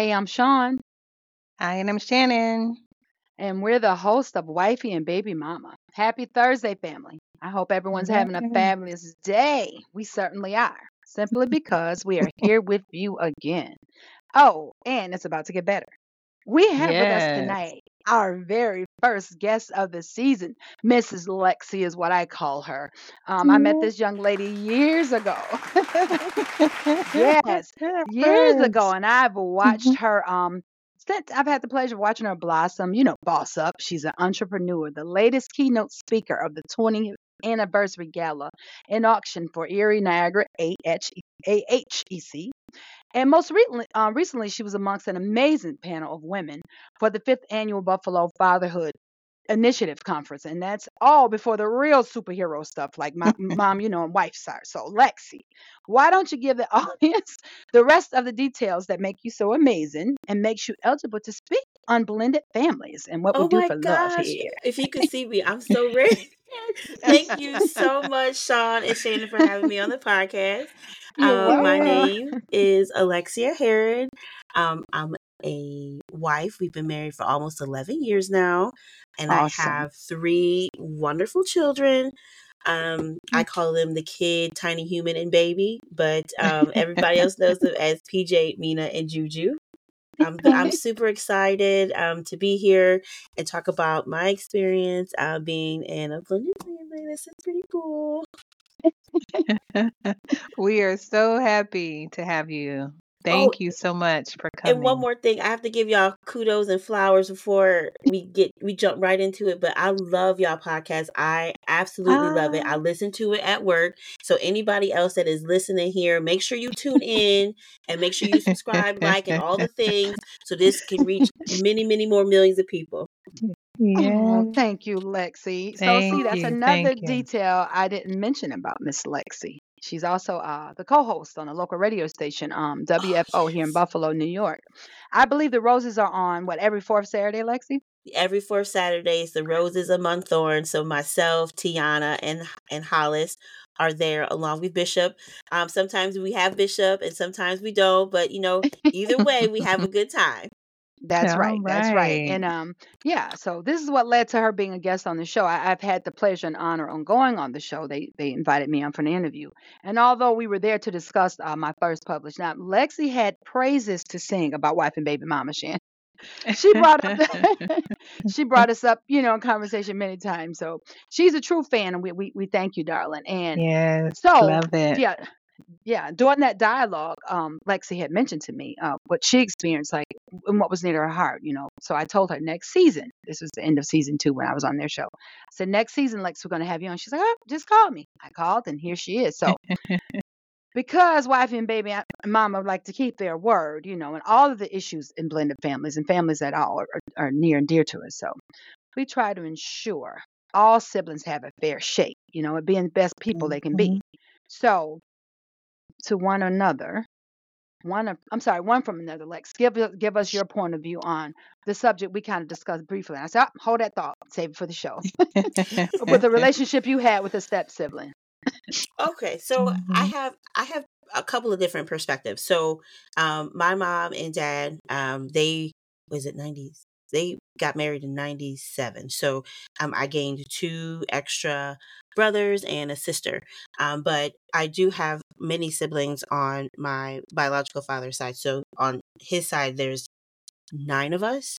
Hey, I'm Sean, Hi, and I'm Shannon. and we're the host of Wifey and Baby Mama. Happy Thursday, family. I hope everyone's having a fabulous day. We certainly are, simply because we are here with you again. Oh, and it's about to get better. We have with us tonight our very first guest of the season, Mrs. Lexi is what I call her. Um, I met this young lady years ago. yes, years ago, and I've watched her. Um, since I've had the pleasure of watching her blossom. You know, boss up. She's an entrepreneur, the latest keynote speaker of the 20th anniversary gala in auction for Erie Niagara AH, AHEC. And most recently, uh, recently, she was amongst an amazing panel of women for the fifth annual Buffalo Fatherhood Initiative Conference, and that's all before the real superhero stuff like my mom, you know, and wife side. So, Lexi, why don't you give the audience the rest of the details that make you so amazing and makes you eligible to speak on blended families and what we Oh do my for love here? If you could see me, I'm so ready. Thank you so much, Sean and Shannon, for having me on the podcast. Um, my name is Alexcia Herod. Um, I'm a wife. We've been married for almost 11 years now, and I have three wonderful children. Um, I call them the kid, tiny human, and baby, but um, everybody else knows them as PJ, Mina, and Juju. I'm super excited um, to be here and talk about my experience uh, being in a blended family. This is pretty cool. we are so happy to have you. Oh, Thank you so much for coming. and one more thing, I have to give y'all kudos and flowers before we get we jump right into it. But I love y'all podcast. I absolutely love it. I Ah, listen to it at work. So anybody else that is listening here, make sure you tune in and make sure you subscribe, like, and all the things so this can reach many, many more millions of people. yeah. Oh, thank you, Lexi. Thank So, see, that's you. another Thank you. detail I didn't mention about Miss Lexi. She's also uh, the co-host on a local radio station, um, Oh WUFO here in. Buffalo, New York. I believe the roses are on what every fourth Saturday, Lexi. every fourth Saturday is the Roses Among Thorns. So myself, Tiana, and and Hollis are there along with Bishop. Um, sometimes we have Bishop and sometimes we don't, but you know, either way, we have a good time. That's right. That's right. right. And um, yeah. So this is what led to her being a guest on the show. I, I've had the pleasure and honor on going on the show. They they invited me on for an interview, and although we were there to discuss uh, my first published, now Lexi had praises to sing about wife and baby mama Shan. She brought up she brought us up, you know, in conversation many times. So she's a true fan, and we we, we thank you, darling. And yes, so love it. yeah, yeah. During that dialogue, um, Lexi had mentioned to me uh, what she experienced, like and what was near her heart, you know. So I told her next season. This was the end of season two when I was on their show. I said next season, Lex, we're gonna have you on. She's like, oh, just call me. I called, and here she is. So because wife and baby and mama like to keep their word, you know, and all of the issues in blended families and families at all are, are near and dear to us. So we try to ensure all siblings have a fair shake, you know, and being the best people they can be. So to one another, one of I'm sorry, one from another. Lex, give us- give us your point of view on the subject we kind of discussed briefly. I said, "Ah, hold that thought, save it for the show. with the relationship you had with a step sibling. Okay, so I Mhm. have I have a couple of different perspectives. So, um, my mom and dad, um, they was it nineties? They got married in ninety seven. So, um, I gained two extra brothers and a sister. Um, but I do have many siblings on my biological father's side. So, on his side, there's nine of us.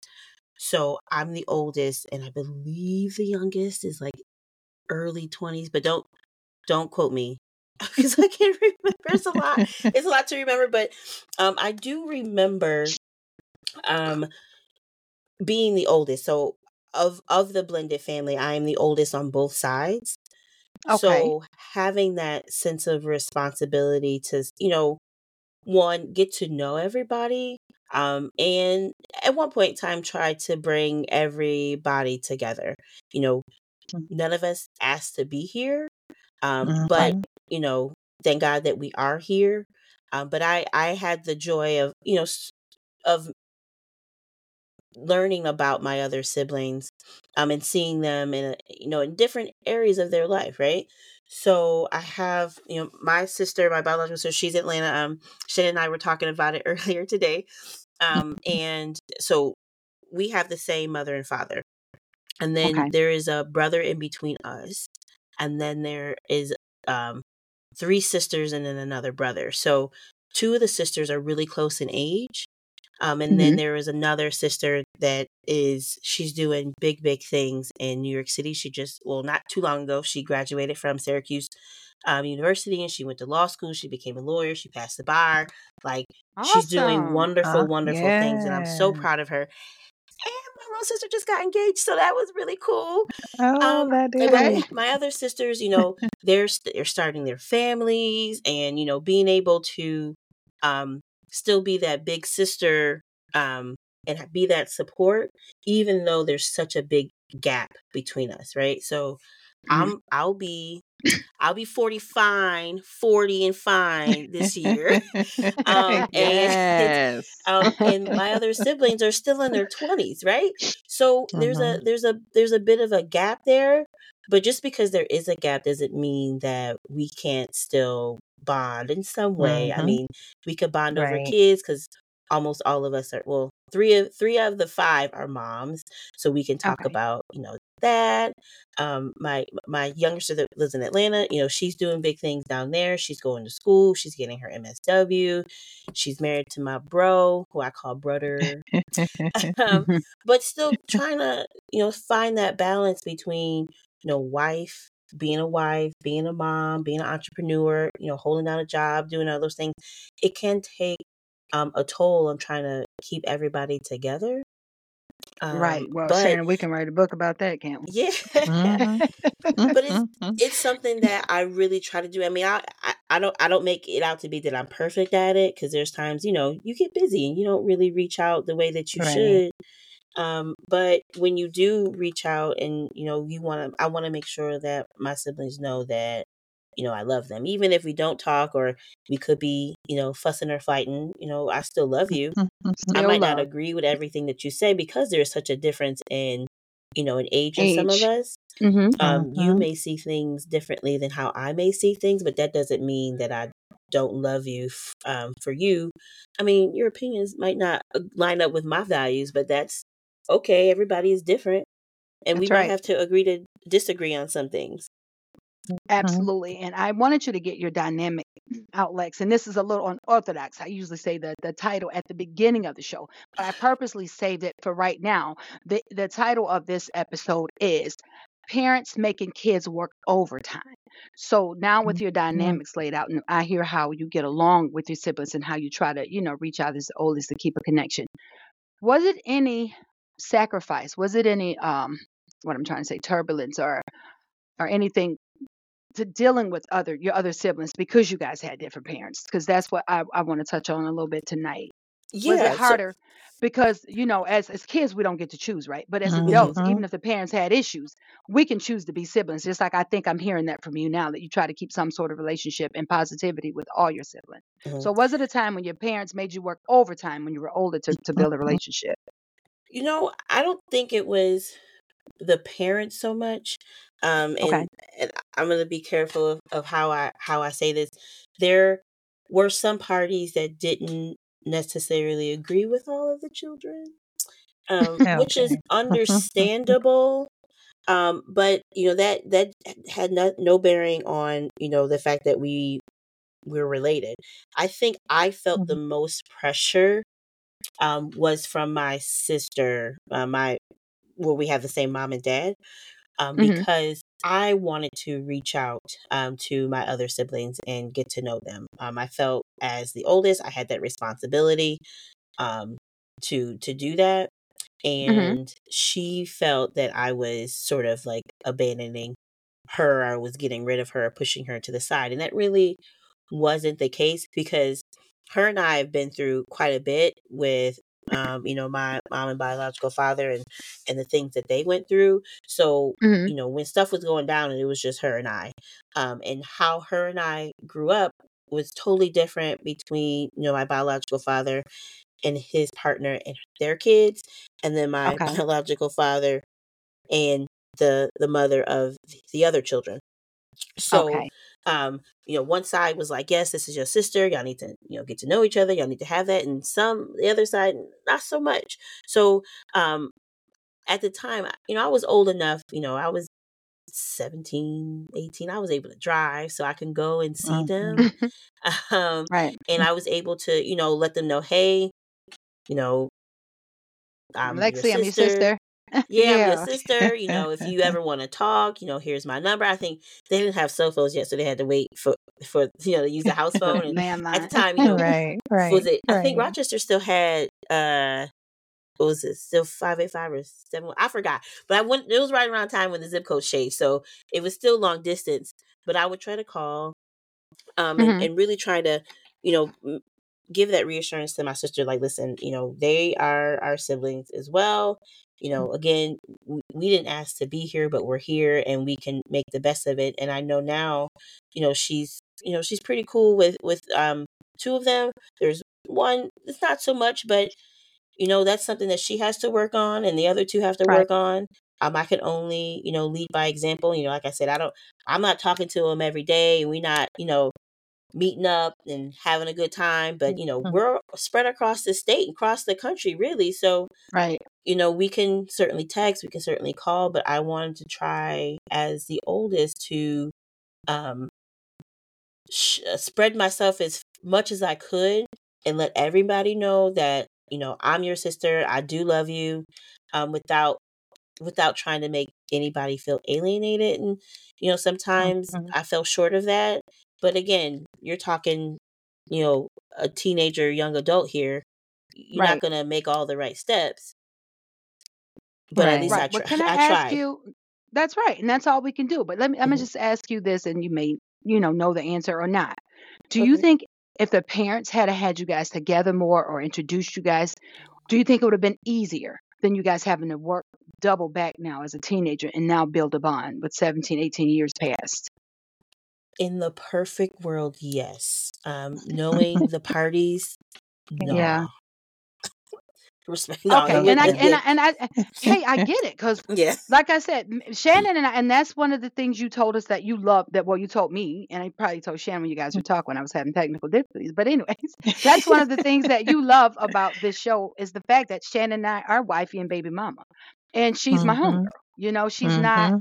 So I'm the oldest, and I believe the youngest is like early twenties. But don't don't quote me because I can't remember. It's a lot. It's a lot to remember, but um, I do remember um, being the oldest. So of of the blended family, I am the oldest on both sides. Okay. So having that sense of responsibility to, you know, one get to know everybody, um, and at one point in time try to bring everybody together. You know, Mm. none of us asked to be here, um, Mhm. but you know, thank God that we are here. Um, but I I had the joy of you know of learning about my other siblings um and seeing them in a, you know in different areas of their life right so i have you know my sister my biological sister she's in atlanta um shannon and i were talking about it earlier today Um, and so we have the same mother and father. And then Okay. there is a brother in between us. And then there is um, three sisters and then another brother. So two of the sisters are really close in age. Um, and then Mhm. there is another sister that is she's doing big, big things in New York City. She just well, not too long ago, she graduated from Syracuse um, University and she went to law school. She became a lawyer. She passed the bar. Like she's doing wonderful, Uh, wonderful things, and I'm so proud of her. And my little sister just got engaged, so that was really cool. Oh, Um, that my, my other sisters, you know, they're they're starting their families, and you know, being able to um, still be that big sister um, and be that support, even though there's such a big gap between us, right? So Mhm. I'm I'll be I'll be 40 fine, 40 and fine this year. Um, and um, and my other siblings are still in their 20s right so there's Mhm. a there's a there's a bit of a gap there but just because there is a gap doesn't mean that we can't still bond in some way. I Mhm. mean we could bond over kids because almost all of us are well three of three of the five are moms so we can talk Okay. about you know that. Um my my younger sister that lives in atlanta you know she's doing big things down there. She's going to school. She's getting her msw she's married to my bro who i call brother. Um, but still trying to you know find that balance between you know wife being a wife being a mom being an entrepreneur you know holding down a job doing all those things it can take um, a toll on trying to keep everybody together Right. um, Well, but Shannon, we can write a book about that, can't we? yeah Mhm. but it's Mhm. it's something that I really try to do. I mean, I I, I don't I don't make it out to be that I'm perfect at it because there's times you know you get busy and you don't really reach out the way that you Right. should. Um, but when you do reach out and you know you want to, I want to make sure that my siblings know that you know I love them, even if we don't talk or we could be you know fussing or fighting. You know, I still love you. I Still might not agree with everything that you say because there's such a difference in you know in age in some of us Mm-hmm. um, you Mhm. may see things differently than how I may see things, but that doesn't mean that I don't love you f- um, for you. I mean, your opinions might not uh, line up with my values, but that's okay. Everybody is different, and we That's might right. have to agree to disagree on some things. Mhm. Absolutely. And I wanted you to get your dynamic out, outlets. And this is a little unorthodox. I usually say the, the title at the beginning of the show, but I purposely saved it for right now. The, the title of this episode is Parents Making Kids Work Overtime. So now with your Mhm. dynamics laid out, and I hear how you get along with your siblings and how you try to, you know, reach out as the oldest to keep a connection. Was it any sacrifice? Was it any um what I'm trying to say, turbulence or or anything to dealing with other your other siblings because you guys had different parents because that's what I, I want to touch on a little bit tonight was it Yeah. So, harder because you know as as kids we don't get to choose right but as mhm. adults even if the parents had issues we can choose to be siblings just like i think i'm hearing that from you now that you try to keep some sort of relationship and positivity with all your siblings Mhm. so was it a time when your parents made you work overtime when you were older to, to build a Mhm. relationship You know, I don't think it was the parents so much. Um, okay and, and I'm gonna be careful of, of how I how I say this. There were some parties that didn't necessarily agree with all of the children, um, which is understandable. Um, but you know that that had no, no bearing on you know the fact that we we're related. I think I felt the Mhm. most pressure um, was from my sister, uh, my well, we have the same mom and dad, um, hmm because I wanted to reach out um, to my other siblings and get to know them. Um, I felt as the oldest, I had that responsibility um, to to do that, hmm and she felt that I was sort of like abandoning her, I was getting rid of her, pushing her to the side, and that really wasn't the case because her and I have been through quite a bit with um, you know, my mom and biological father and and the things that they went through. So, hmm you know, when stuff was going down and it was just her and I. Um, and how her and I grew up was totally different between, you know, my biological father and his partner and their kids, and then my okay biological father and the the mother of the other children. So okay um, you know, one side was like, yes, this is your sister. Y'all need to, you know, get to know each other. Y'all need to have that. And some, the other side, not so much. So, um, at the time, you know, I was old enough, you know, I was 17, 18. I was able to drive so I can go and see them. Um, right. and I was able to, you know, let them know, hey, you know, I'm your Lexi, I'm your sister. Sister. Yeah, I'm your sister. You know, if you ever want to talk, you know, here's my number. I think they didn't have cell phones yet, so they had to wait for for you know to use the house phone. And at the time, you know, right, right. was it? I think. Rochester still had uh, what was it? Still five eight five or seven? I forgot. But I went. It was right around time when the zip code changed, so it was still long distance. But I would try to call, um, and, Mhm. and really try to, you know, give that reassurance to my sister. Like, listen, you know, they are our siblings as well. You know, again, we didn't ask to be here, but we're here, and we can make the best of it. And I know now, you know, she's, you know, she's pretty cool with with um two of them. There's one, it's not so much, but you know, that's something that she has to work on, and the other two have to Right. work on. Um, I can only, you know, lead by example. You know, like I said, I don't, I'm not talking to them every day, and we're not, you know, meeting up and having a good time. But you know, Mhm. we're spread across the state and across the country, really. So Right. You know, we can certainly text, we can certainly call, but I wanted to try as the oldest to um sh- uh, spread myself as much as I could and let everybody know that you know I'm your sister. I do love you, um, without without trying to make anybody feel alienated. And you know, sometimes Mhm. I fell short of that. But again, you're talking, you know, a teenager, young adult here. You're not going to make all the right steps, but at Right. least I Right. But can I I ask tried. you? That's right, and that's all we can do. But let me. I'm gonna Mhm. just ask you this, and you may, you know, know the answer or not. Do you think if the parents had had you guys together more or introduced you guys, do you think it would have been easier than you guys having to work double back now as a teenager and now build a bond with 17, 18 years past? In the perfect world, yes. Um, knowing the parties, no. Yeah. Respect. No, Okay, it and I wouldn't and I, and I, hey, I get it because been. Yeah. like I said, Shannon and I, and that's one of the things you told us that you love. That well, you told me, and I probably told Shannon when you guys were talking when I was having technical difficulties. But anyways, that's one of the things that you love about this show is the fact that Shannon and I are wifey and baby mama, and she's my Mhm. homegirl. You know, she's not.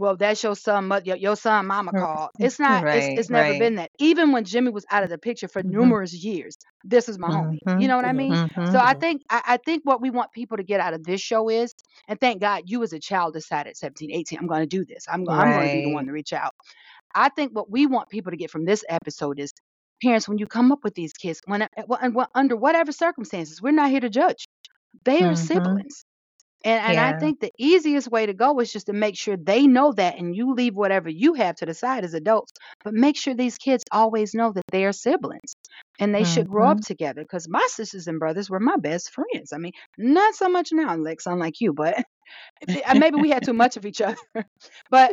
Well, that's your son, your, your son, mama called. It's not. It's Right, it's never right. been that. Even when Jimmy was out of the picture for Mhm. numerous years, this is my homie. You Mhm. know what I mean? So Mhm. I Mhm. think I, I think what we want people to get out of this show is, and thank God you as a child decided 17, 18, I'm going to do this. I'm go- I'm going to be the one to reach out. I think what we want people to get from this episode is, parents, when you come up with these kids, when, well, and what- under whatever circumstances, we're not here to judge. They are Mhm. siblings. And and I think the easiest way to go is just to make sure they know that and you leave whatever you have to the side as adults. But make sure these kids always know that they are siblings and they should grow up Mhm. together. Because my sisters and brothers were my best friends. I mean, not so much now, Lex, unlike you, but uh, maybe we had too much of each other. But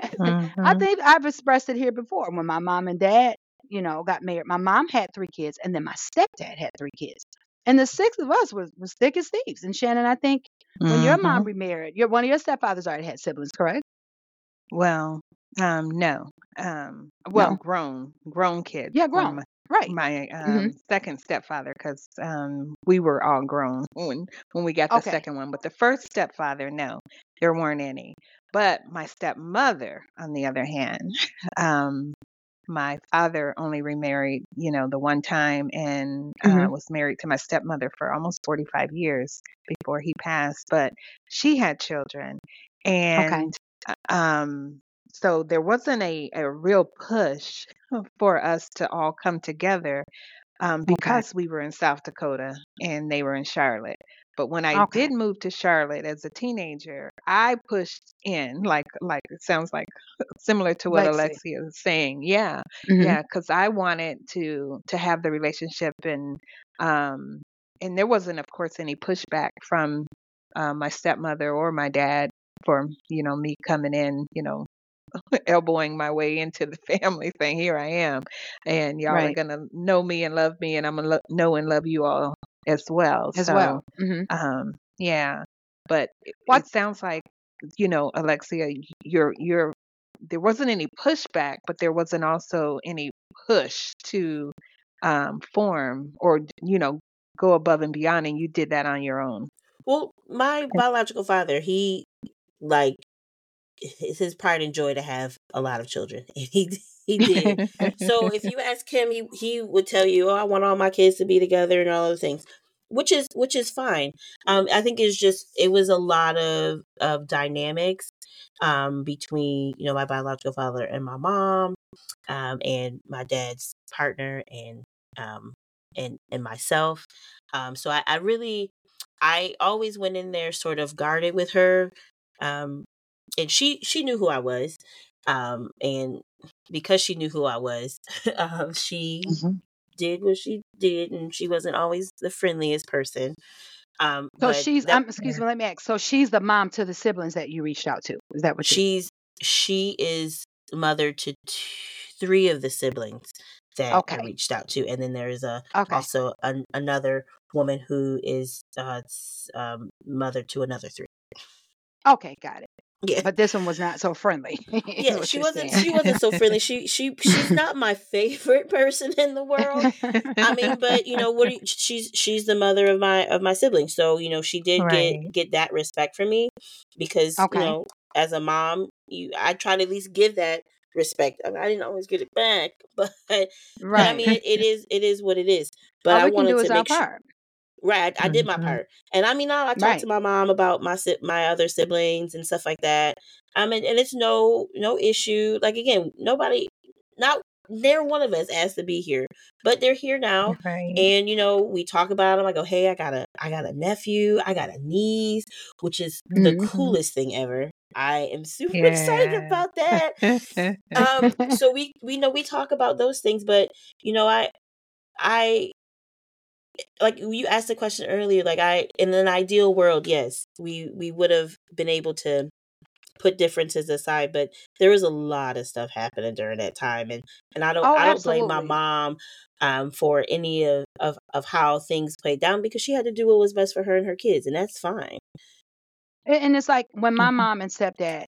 I Mhm. think I've expressed it here before. When my mom and dad, you know, got married, my mom had three kids, and then my stepdad had three kids. And the six of us was, was thick as thieves. And Shannon, I think when your mom remarried, your one of your stepfathers already had siblings, correct? Well, um, no. Um, no, Well, grown, grown kids yeah, grown. my, Right. my hmm um second stepfather, because um we were all grown when when we got the Okay. second one. But the first stepfather, no, there weren't any. But my stepmother, on the other hand, um, my father only remarried, you know, the one time and hmm uh, was married to my stepmother for almost 45 years before he passed. But she had children. And uh, um, so there wasn't a, a real push for us to all come together um, Okay. because we were in South Dakota and they were in Charlotte. But when I Okay. did move to Charlotte as a teenager, I pushed in like like it sounds like similar to what Lexi. Alexcia is saying. Yeah, hmm yeah, because I wanted to to have the relationship and um and there wasn't of course any pushback from uh, my stepmother or my dad for you know me coming in you know elbowing my way into the family thing. here I am and y'all are gonna know me and love me and I'm gonna lo- know and love you all as well. As So well. hmm um yeah, but What? it sounds like you know Alexcia, you're you're there wasn't any pushback, but there wasn't also any push to um, form or you know go above and beyond, and you did that on your own. Well, my biological father, he like it's his pride and joy to have a lot of children, and he he did. so if you ask him, he he would tell you, "Oh, I want all my kids to be together and all those things," which is which is fine. Um, I think it's just it was a lot of of dynamics um between you know my biological father and my mom, um, and my dad's partner and um and and myself. Um, so I, I really I always went in there sort of guarded with her. Um, and she she knew who I was. Um, and because she knew who I was, um, she hmm did what she did, and she wasn't always the friendliest person. Um, So she's, that um, excuse me, let me ask. So she's the mom to the siblings that you reached out to. Is that what she's she is mother to t- three of the siblings that I reached out to, and then there is a Okay. also an, another woman who is uh, um, mother to another three. Okay, got it. Yeah. But this one was not so friendly. Yeah, she wasn't saying. she wasn't so friendly. She she she's not my favorite person in the world. I mean, but you know, what you, she's she's the mother of my of my siblings. So, you know, she did Right. get get that respect from me because, you know, as a mom, you I try to at least give that respect. I, mean, I didn't always get it back, but but I mean, it, it is it is what it is. But All I wanted do to make sure part. Right, I, I did my Mhm. part, and I mean, I, I talked Right. to my mom about my si- my other siblings and stuff like that. I mean, and it's no no issue. Like again, nobody, not they're one of us asked to be here, but they're here now, Right. and you know we talk about them. I go, hey, I got a I got a nephew, I got a niece, which is the hmm coolest thing ever. I am super excited about that. Um, so we we know we talk about those things, but you know, I I like you asked the question earlier like i in an ideal world yes we we would have been able to put differences aside but there was a lot of stuff happening during that time and and i don't Oh, i don't blame my mom um for any of, of of how things played down because she had to do what was best for her and her kids and that's fine And it's like when my Mhm. mom and stepdad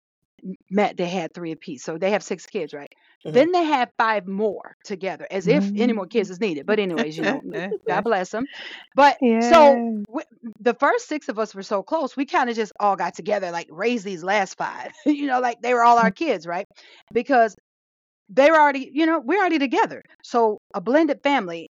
met, they had three apiece. So they have six kids, right? Mhm. Then they had five more together, as if any more kids Mhm. is needed. But anyways, you know, God bless them. But so Yeah. w- the first six of us were so close, we kind of just all got together, like raised these last five. you know, like they were all our kids, right? Because they were already, you know, we're already together. So a blended family,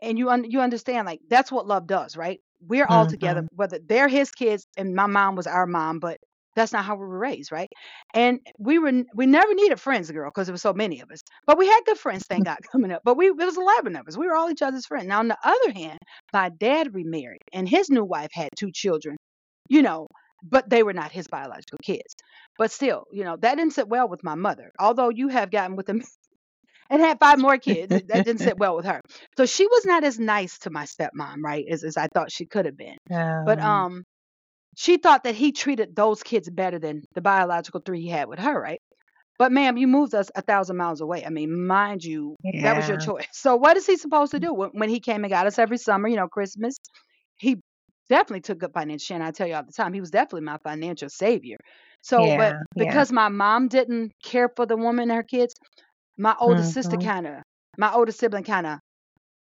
and you un- you understand, like that's what love does, right? We're all together, Mhm. whether they're his kids and my mom was our mom, but that's not how we were raised, right? And we were we never needed friends, girl, because there were so many of us. But we had good friends, thank God, coming up. But we it was eleven of us. We were all each other's friends. Now, on the other hand, my dad remarried, and his new wife had two children, you know, but they were not his biological kids. But still, you know, that didn't sit well with my mother. Although you have gotten with him and had five more kids, that didn't sit well with her. So she was not as nice to my stepmom, right, as, as I thought she could have been. But Um, um, she thought that he treated those kids better than the biological three he had with her, right? But ma'am, you moved us a thousand miles away. I mean, mind you, that was your choice. So what is he supposed to do when, when he came and got us every summer? You know, Christmas. He definitely took good financial. And I tell you all the time, he was definitely my financial savior. So, but Yeah. Yeah. because my mom didn't care for the woman and her kids, my older sister Mhm. kind of, my older sibling kind of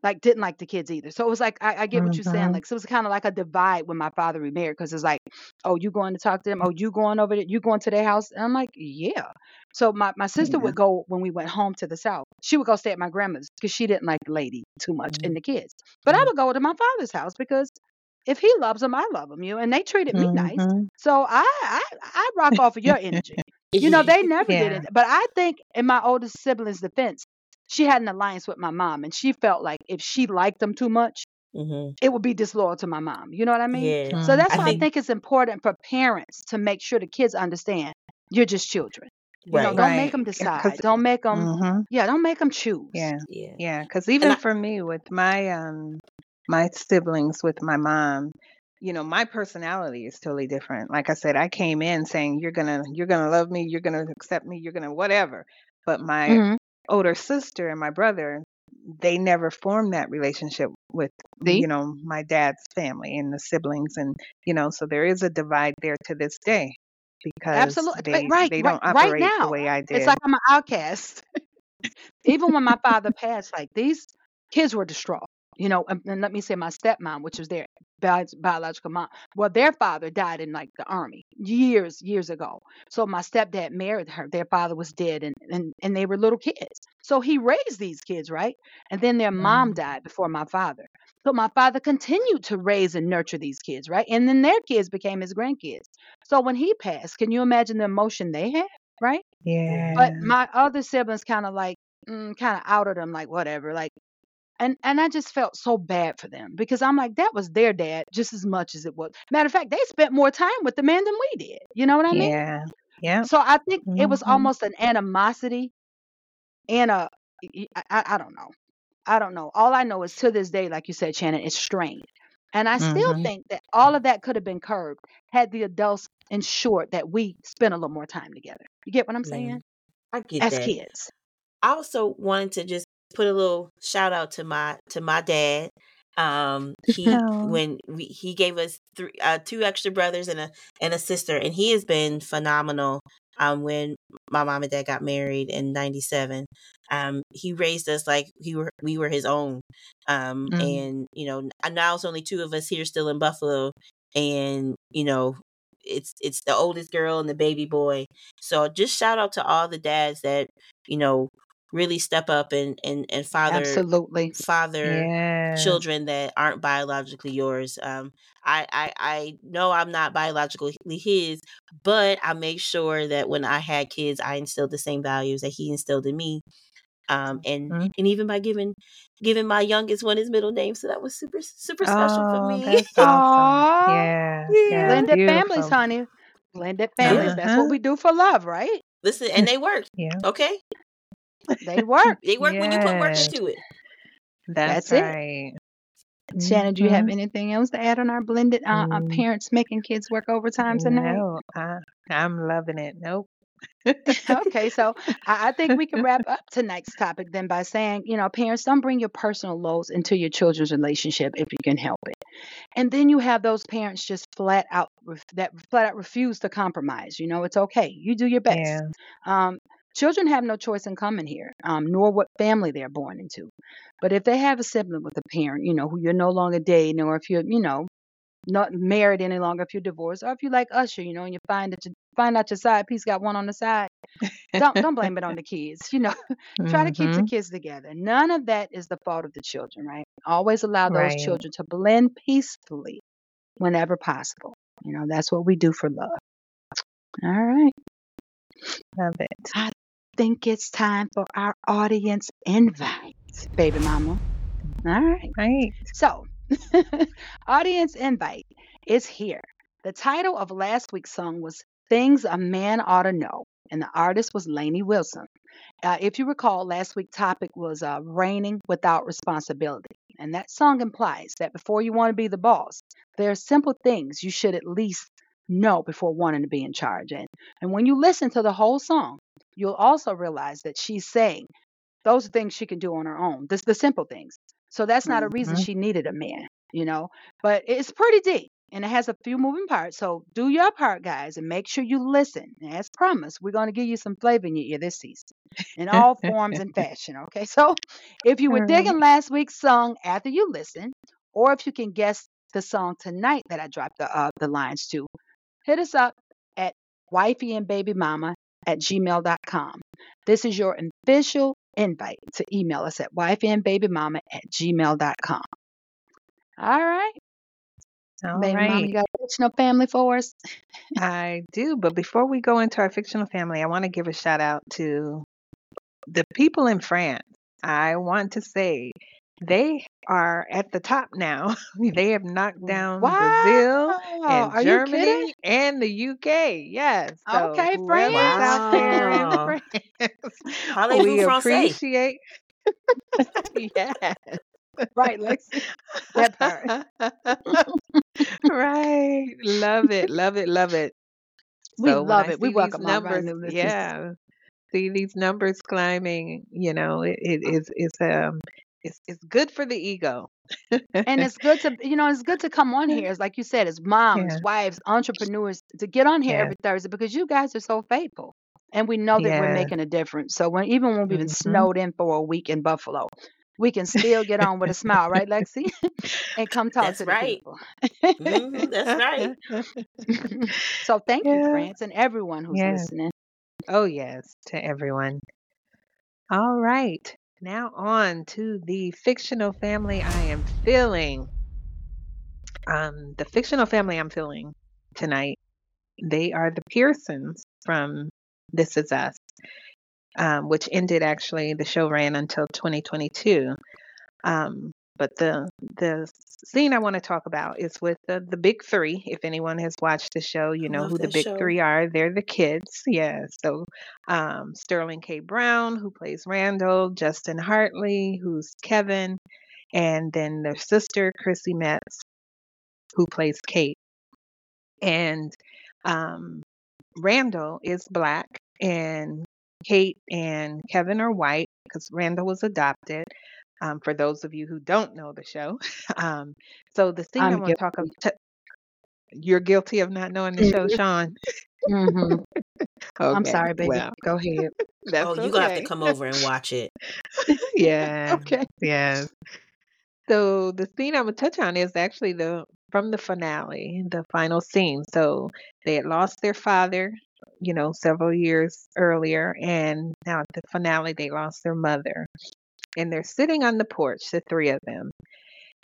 like didn't like the kids either. So it was like I, I get what you're saying. Mhm. Like so it was kind of like a divide when my father remarried because it's like, oh, you going to talk to them? Oh, you going over there? You going to their house? And I'm like, yeah. So my, my sister Yeah. would go when we went home to the south. She would go stay at my grandma's because she didn't like the lady too much and the kids. But I Mhm. would go to my father's house because if he loves them, I love them. You and they treated me nice. Mhm. So I I, I rock off of your energy. You know, they never did it. But I think in my oldest sibling's defense, she had an alliance with my mom, and she felt like if she liked them too much, Mhm. it would be disloyal to my mom. You know what I mean? yeah So that's why I think think it's important for parents to make sure the kids understand you're just children. You know, right don't make them decide. Don't make them. Mhm. Yeah, don't make them choose. Yeah. yeah Yeah. Because and even I, for me, with my um my siblings, with my mom, you know, my personality is totally different. Like I said, I came in saying you're gonna you're gonna love me, you're gonna accept me, you're gonna whatever. But my hmm older sister and my brother, they never formed that relationship with, See? you know, my dad's family and the siblings. And, you know, so there is a divide there to this day. because Absolutely. they Right, they right, don't right operate the now. way I It's like I'm an outcast. Even when my father passed, like these kids were distraught. You know, and, and let me say my stepmom, which was their bi- biological mom. Well, their father died in like the army years, years ago. So my stepdad married her. Their father was dead, and and and they were little kids. So he raised these kids, right? And then their mom Mm, died before my father. So my father continued to raise and nurture these kids, right? And then their kids became his grandkids. So when he passed, can you imagine the emotion they had, right? Yeah. But my other siblings kind of like mm, kind of outed them, like whatever, like. And and I just felt so bad for them because I'm like that was their dad just as much as it was. Matter of fact, they spent more time with the man than we did. You know what I mean? Yeah. Yep. So I think it was hmm almost an animosity and a I, I don't know. I don't know. All I know is to this day, like you said, Shannon, it's strained. And I still hmm think that all of that could have been curbed had the adults ensured that we spent a little more time together. You get what I'm Yeah, saying? I get As that. kids. I also wanted to just put a little shout out to my to my dad. Um, he Oh. when we, he gave us three, uh, two extra brothers and a and a sister, and he has been phenomenal. Um, when my mom and dad got married in '97, um, he raised us like he were we were his own. Um, Mm. and you know now it's only two of us here still in Buffalo, and you know it's it's the oldest girl and the baby boy. So just shout out to all the dads that you know really step up and and and father Absolutely. father Yes. children that aren't biologically yours. Um, I, I I know I'm not biologically his, but I make sure that when I had kids, I instilled the same values that he instilled in me. Um, and Mhm. and even by giving giving my youngest one his middle name, so that was super super special for Oh, me. that's awesome. Yeah. yeah. Yeah. Blended families, Beautiful. honey. Blended families. Yeah. That's Uh-huh. what we do for love, right? Listen, and they work. Yeah. Okay, They work. they work when you put work Yes. into it. That's That's it. right. Shannon, do you have Mhm. anything else to add on our blended uh, uh, Mm, parents making kids work overtime tonight? No, I, I'm loving it. Nope. okay, so I, I think we can wrap up tonight's topic then by saying, you know, parents, don't bring your personal lows into your children's relationship if you can help it. And then you have those parents just flat out ref- that flat out refuse to compromise. You know, it's okay. You do your best. Yeah. Um, children have no choice in coming here, um, nor what family they're born into. But if they have a sibling with a parent, you know, who you're no longer dating, or if you're, you know, not married any longer, if you're divorced, or if you like Usher, you know, and you find that you find out your side piece got one on the side, don't don't blame it on the kids. You know, try to keep the hmm kids together. None of that is the fault of the children, right? Always allow those Right. children to blend peacefully whenever possible. You know, that's what we do for love. All right. Love it. I think it's time for our audience invite, baby mama. All right. Right. So, audience invite is here. The title of last week's song was Things a Man Ought to Know, and the artist was Lainey Wilson. Uh, if you recall, last week's topic was uh, reigning without responsibility. And that song implies that before you want to be the boss, there are simple things you should at least know before wanting to be in charge. And, and when you listen to the whole song, you'll also realize that she's saying those are things she can do on her own. This the simple things. So that's not a reason hmm she needed a man, you know. But it's pretty deep and it has a few moving parts. So do your part, guys, and make sure you listen. And as promised, we're going to give you some flavor in your ear this season in all forms and fashion. Okay. So if you were digging last week's song after you listen, or if you can guess the song tonight that I dropped the uh, the lines to, hit us up at wifeyandbabymama at gmail.com. This is your official invite to email us at wifeyandbabymama at gmail.com. All right. All Baby mama, you got a fictional family for us? I do. But before we go into our fictional family, I want to give a shout out to the people in France. I want to say they are at the top now. they have knocked down Brazil and Are you? Germany and the UK. Yes. So Okay, whoever's out there in France, Parlez-vous we français? appreciate. yes. Right, Lexi. That part. right. Love it. Love it. Love it. We So love it. We see these welcome all our numbers, new yeah, see these numbers climbing, you know, it, it is it's um it's it's good for the ego. and it's good to you know it's good to come on here. It's like you said, as moms, Yeah. wives, entrepreneurs to get on here Yeah. every Thursday because you guys are so faithful. And we know that we're making a difference. So when even when we've been Mhm. snowed in for a week in Buffalo, we can still get on with a smile, right, Lexi? and come talk That's to the right. people. Mhm, that's right. so thank you, Yeah. France, and everyone who's Yeah. listening. Oh, yes, to everyone. All right. Now on to the fictional family I am feeling. Um, the fictional family I'm feeling tonight, they are the Pearsons from This Is Us, um, which ended actually, the show ran until 2022. Um, but the the scene I want to talk about is with the, the big three. If anyone has watched the show, you know who the big show. three are. They're the kids. Yeah. So um, Sterling K. Brown, who plays Randall, Justin Hartley, who's Kevin, and then their sister, Chrissy Metz, who plays Kate. And um, Randall is black, and Kate and Kevin are white because Randall was adopted. Um, for those of you who don't know the show, um, so the scene I I'm want to talk about. You're guilty of not knowing the show, Mhm. Sean. hmm I'm sorry, baby. Well, Go ahead. that's Oh, you gonna have to come over and watch it. yeah, Okay. yeah. So the scene I'm gonna touch on is actually the from the finale, the final scene. So they had lost their father, you know, several years earlier, and now at the finale they lost their mother. And they're sitting on the porch, the three of them.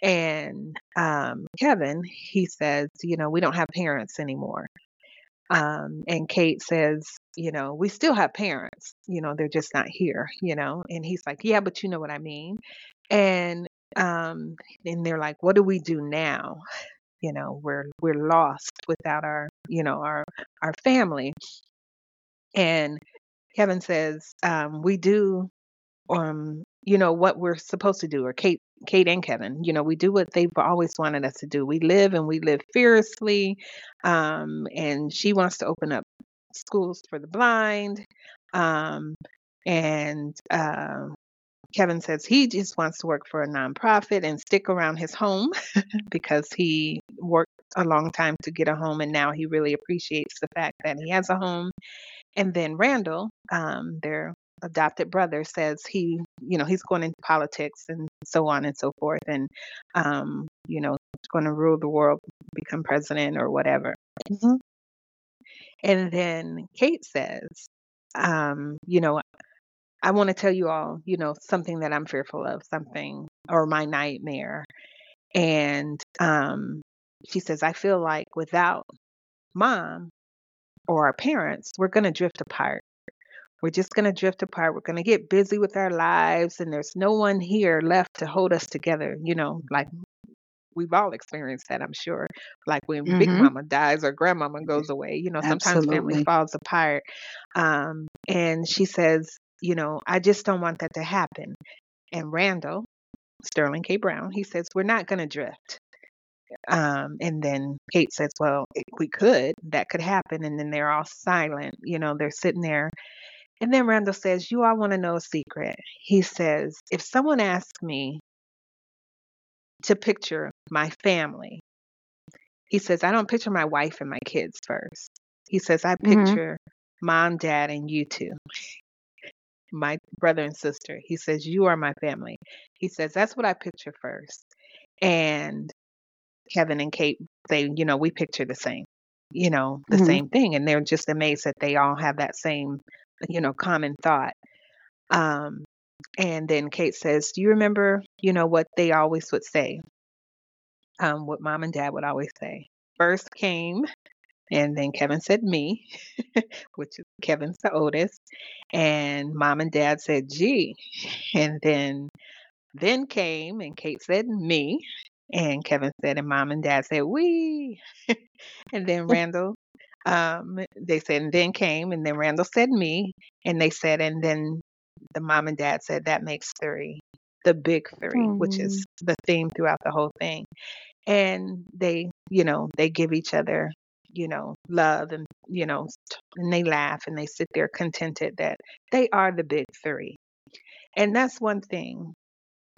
And um, Kevin, he says, you know, we don't have parents anymore. Um, and Kate says, you know, we still have parents, you know, they're just not here, you know. And he's like, yeah, but you know what I mean. And um, and they're like, what do we do now? You know, we're we're lost without our, you know, our our family. And Kevin says, um, we do um, you know, what we're supposed to do, or Kate Kate and Kevin, you know, we do what they've always wanted us to do. We live and we live fiercely. Um, and she wants to open up schools for the blind. Um, and uh, Kevin says he just wants to work for a nonprofit and stick around his home because he worked a long time to get a home and now he really appreciates the fact that he has a home. And then Randall, um, their adopted brother, says he, you know, he's going into politics and so on and so forth, and um, you know, going to rule the world, become president or whatever. And then Kate says, um, you know, I want to tell you all, you know, something that I'm fearful of, something or my nightmare. And um, she says, I feel like without mom or our parents, we're going to drift apart. We're just going to drift apart. We're going to get busy with our lives, and there's no one here left to hold us together. You know, like we've all experienced that, I'm sure. Like when Big Mhm. Mama dies or Grandmama goes away, you know, sometimes family falls apart. Um, and she says, you know, I just don't want that to happen. And Randall, Sterling K. Brown, he says, we're not going to drift. Um, and then Kate says, well, we could, that could happen. And then they're all silent. You know, they're sitting there. And then Randall says, you all want to know a secret. He says, if someone asks me to picture my family, he says, I don't picture my wife and my kids first. He says, I Mhm. picture mom, dad, and you two, my brother and sister. He says, You are my family. He says, That's what I picture first. And Kevin and Kate say, You know, we picture the same, you know, the Mhm. same thing. And they're just amazed that they all have that same, you know, common thought. Um, and then Kate says, Do you remember, you know, what they always would say? Um, what mom and dad would always say. First came, and then Kevin said me, which is Kevin's the oldest, and mom and dad said gee. and then then came and Kate said me, and Kevin said and mom and dad said we, and then Randall, um, they said and then came and then Randall said me, and they said and then the mom and dad said that makes three, the big three, which is the theme throughout the whole thing, and they, you know, they give each other you know, love and, you know, and they laugh and they sit there contented that they are the big three. And that's one thing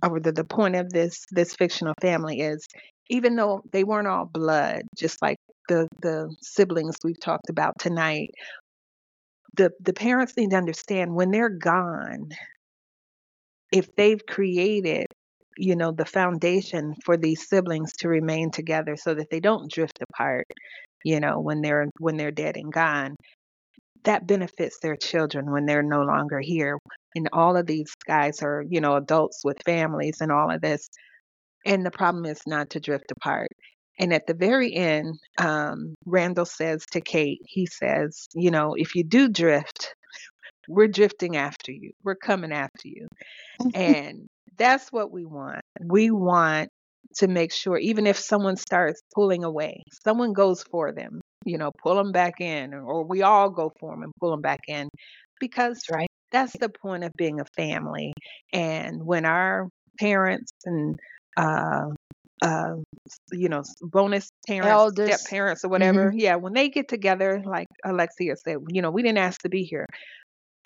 or the, the point of this this fictional family is even though they weren't all blood, just like the the siblings we've talked about tonight, the the parents need to understand when they're gone, if they've created you know the foundation for these siblings to remain together so that they don't drift apart you know when they're when they're dead and gone that benefits their children when they're no longer here. And all of these guys are you know adults with families and all of this and the problem is not to drift apart and at the very end um, randall says to kate he says you know if you do drift we're drifting after you we're coming after you and that's what we want. We want to make sure, even if someone starts pulling away, someone goes for them, you know, pull them back in, or we all go for them and pull them back in, because right. that's the point of being a family. And when our parents and uh, uh, you know, bonus parents, step parents, or whatever, yeah, when they get together, like Alexcia said, you know, we didn't ask to be here.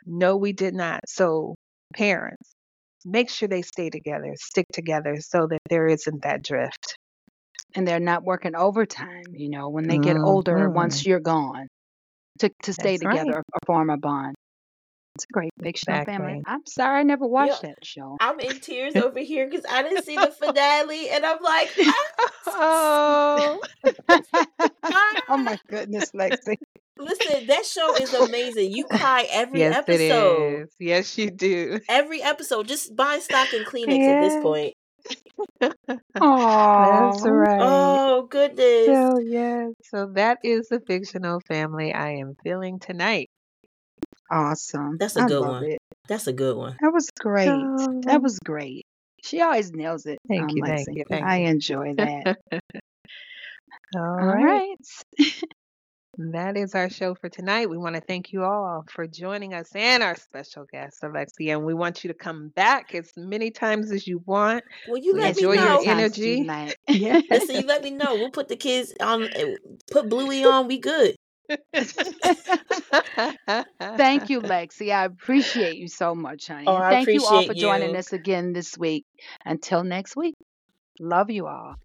No, we did not. So, parents, make sure they stay together, stick together so that there isn't that drift. And they're not working overtime, you know, when they get older, once you're gone, to, to stay That's right. together or form a bond. It's a great fictional family. Exactly. I'm sorry I never Yeah, watched that show. I'm in tears over here because I didn't see the finale, and I'm like, oh, ah, oh my goodness, Lexi. listen, that show is amazing. You cry every yes, episode. is. Yes, you do. Every episode, just buy stock and Kleenex at this point. point. that's Oh, right. Oh goodness. So, yes, so that is the fictional family I am feeling tonight. Awesome. That's a I good one. it. That's a good one. That was great. That was great. She always nails it, thank um, you, thank you, thank I enjoy that. All All right. right. That is our show for tonight. We want to thank you all for joining us and our special guest, Alexcia. And we want you to come back as many times as you want. Well, you We let As me enjoy your know. times you energy. Yeah. Listen, you let me know. We'll put the kids on. eh, Put Bluey on. We good. Thank you, Lexi. I appreciate you so much, honey. Oh, And I thank you all for appreciate joining you. us again this week. Until next week, love you all.